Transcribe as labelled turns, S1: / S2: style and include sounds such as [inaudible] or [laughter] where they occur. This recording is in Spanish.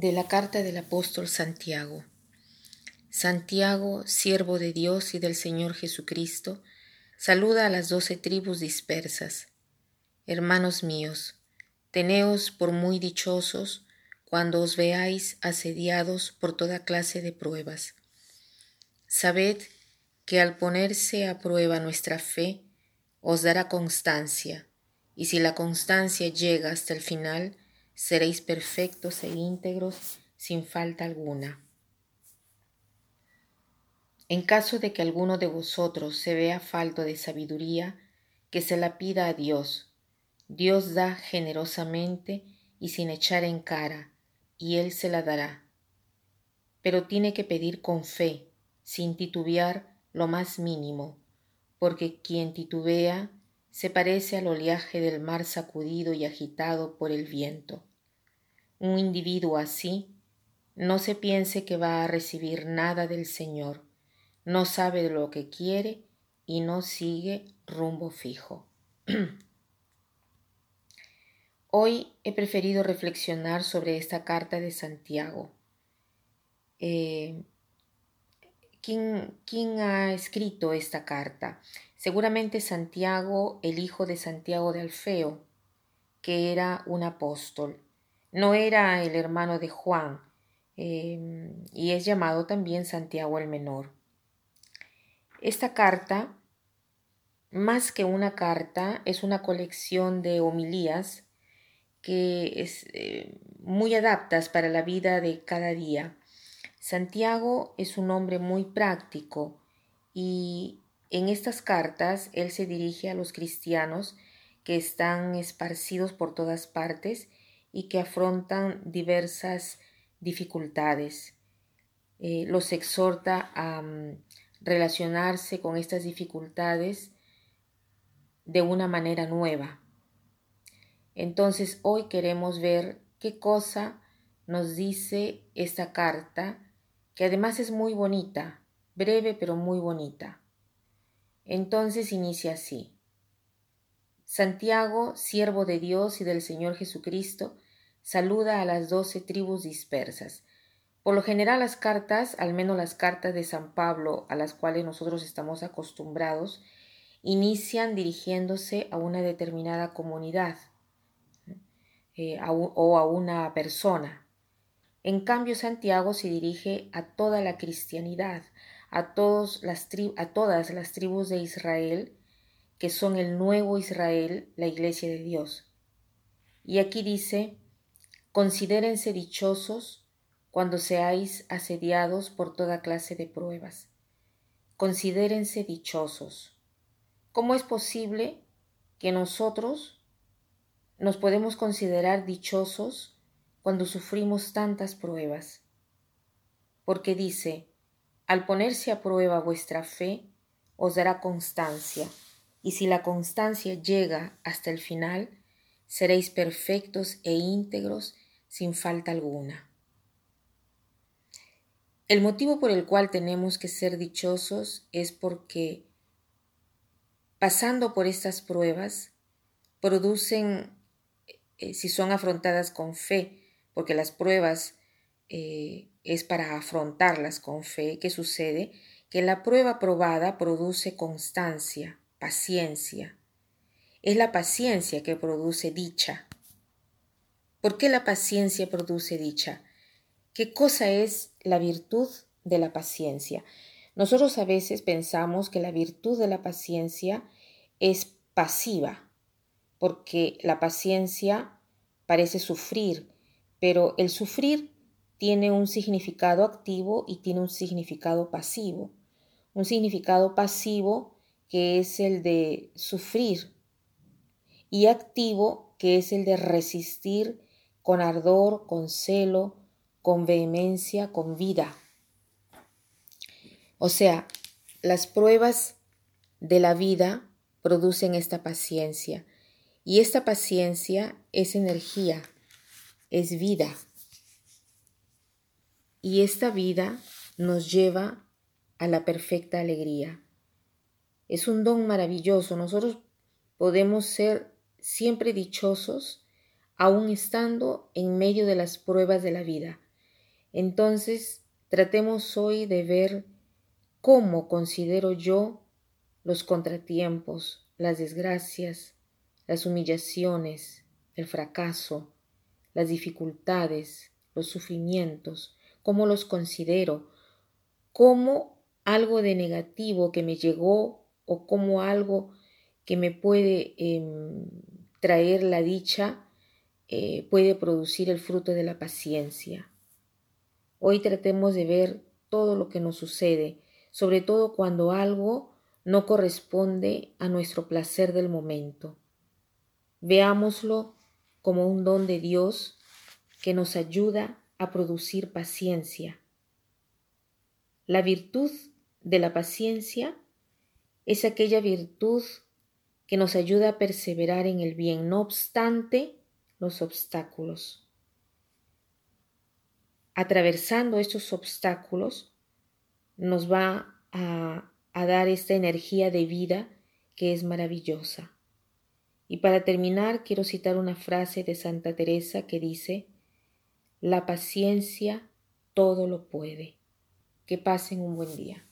S1: De la carta del apóstol Santiago. Santiago, siervo de Dios y del Señor Jesucristo, saluda a las doce tribus dispersas. Hermanos míos, teneos por muy dichosos cuando os veáis asediados por toda clase de pruebas. Sabed que al ponerse a prueba nuestra fe, os dará constancia, y si la constancia llega hasta el final, seréis perfectos e íntegros sin falta alguna. En caso de que alguno de vosotros se vea falto de sabiduría, que se la pida a Dios. Dios da generosamente y sin echar en cara, y Él se la dará. Pero tiene que pedir con fe, sin titubear lo más mínimo, porque quien titubea se parece al oleaje del mar sacudido y agitado por el viento. Un individuo así no se piense que va a recibir nada del Señor, no sabe lo que quiere y no sigue rumbo fijo. [clears throat] Hoy he preferido reflexionar sobre esta carta de Santiago. Eh, ¿quién, ¿Quién ha escrito esta carta? Seguramente Santiago, el hijo de Santiago de Alfeo, que era un apóstol. No era el hermano de Juan, em, y es llamado también Santiago el Menor. Esta carta, más que una carta, es una colección de homilías que es eh, muy adaptas para la vida de cada día. Santiago es un hombre muy práctico y en estas cartas él se dirige a los cristianos que están esparcidos por todas partes y que afrontan diversas dificultades. Eh, los exhorta a mm, relacionarse con estas dificultades de una manera nueva. Entonces hoy queremos ver qué cosa nos dice esta carta, que además es muy bonita, breve pero muy bonita. Entonces inicia así. Santiago, siervo de Dios y del Señor Jesucristo, saluda a las doce tribus dispersas. Por lo general las cartas, al menos las cartas de San Pablo a las cuales nosotros estamos acostumbrados, inician dirigiéndose a una determinada comunidad eh, o a una persona. En cambio, Santiago se dirige a toda la cristianidad, a, todos las a todas las tribus de Israel, que son el nuevo Israel, la iglesia de Dios. Y aquí dice, considérense dichosos cuando seáis asediados por toda clase de pruebas. Considérense dichosos. ¿Cómo es posible que nosotros nos podemos considerar dichosos cuando sufrimos tantas pruebas? Porque dice, al ponerse a prueba vuestra fe, os dará constancia y si la constancia llega hasta el final, seréis perfectos e íntegros sin falta alguna. El motivo por el cual tenemos que ser dichosos es porque pasando por estas pruebas producen, eh, si son afrontadas con fe, porque las pruebas eh, es para afrontarlas con fe, ¿qué sucede? Que la prueba probada produce constancia, paciencia. Es la paciencia que produce dicha. ¿Por qué la paciencia produce dicha? ¿Qué cosa es la virtud de la paciencia? Nosotros a veces pensamos que la virtud de la paciencia es pasiva, porque la paciencia parece sufrir, pero el sufrir tiene un significado activo y tiene un significado pasivo. Un significado pasivo que es el de sufrir, y activo, que es el de resistir con ardor, con celo, con vehemencia, con vida. O sea, las pruebas de la vida producen esta paciencia, y esta paciencia es energía, es vida. Y esta vida nos lleva a la perfecta alegría. Es un don maravilloso. Nosotros podemos ser siempre dichosos aun estando en medio de las pruebas de la vida. Entonces, tratemos hoy de ver cómo considero yo los contratiempos, las desgracias, las humillaciones, el fracaso, las dificultades, los sufrimientos, cómo los considero, como algo de negativo que me llegó o como algo que me puede em, traer la dicha, eh, puede producir el fruto de la paciencia. Hoy tratemos de ver todo lo que nos sucede, sobre todo cuando algo no corresponde a nuestro placer del momento. Veámoslo como un don de Dios que nos ayuda a producir paciencia. La virtud de la paciencia es aquella virtud que nos ayuda a perseverar en el bien, no obstante los obstáculos. Atravesando estos obstáculos nos va a, a dar esta energía de vida que es maravillosa. Y para terminar, quiero citar una frase de Santa Teresa que dice, la paciencia todo lo puede. Que pasen un buen día.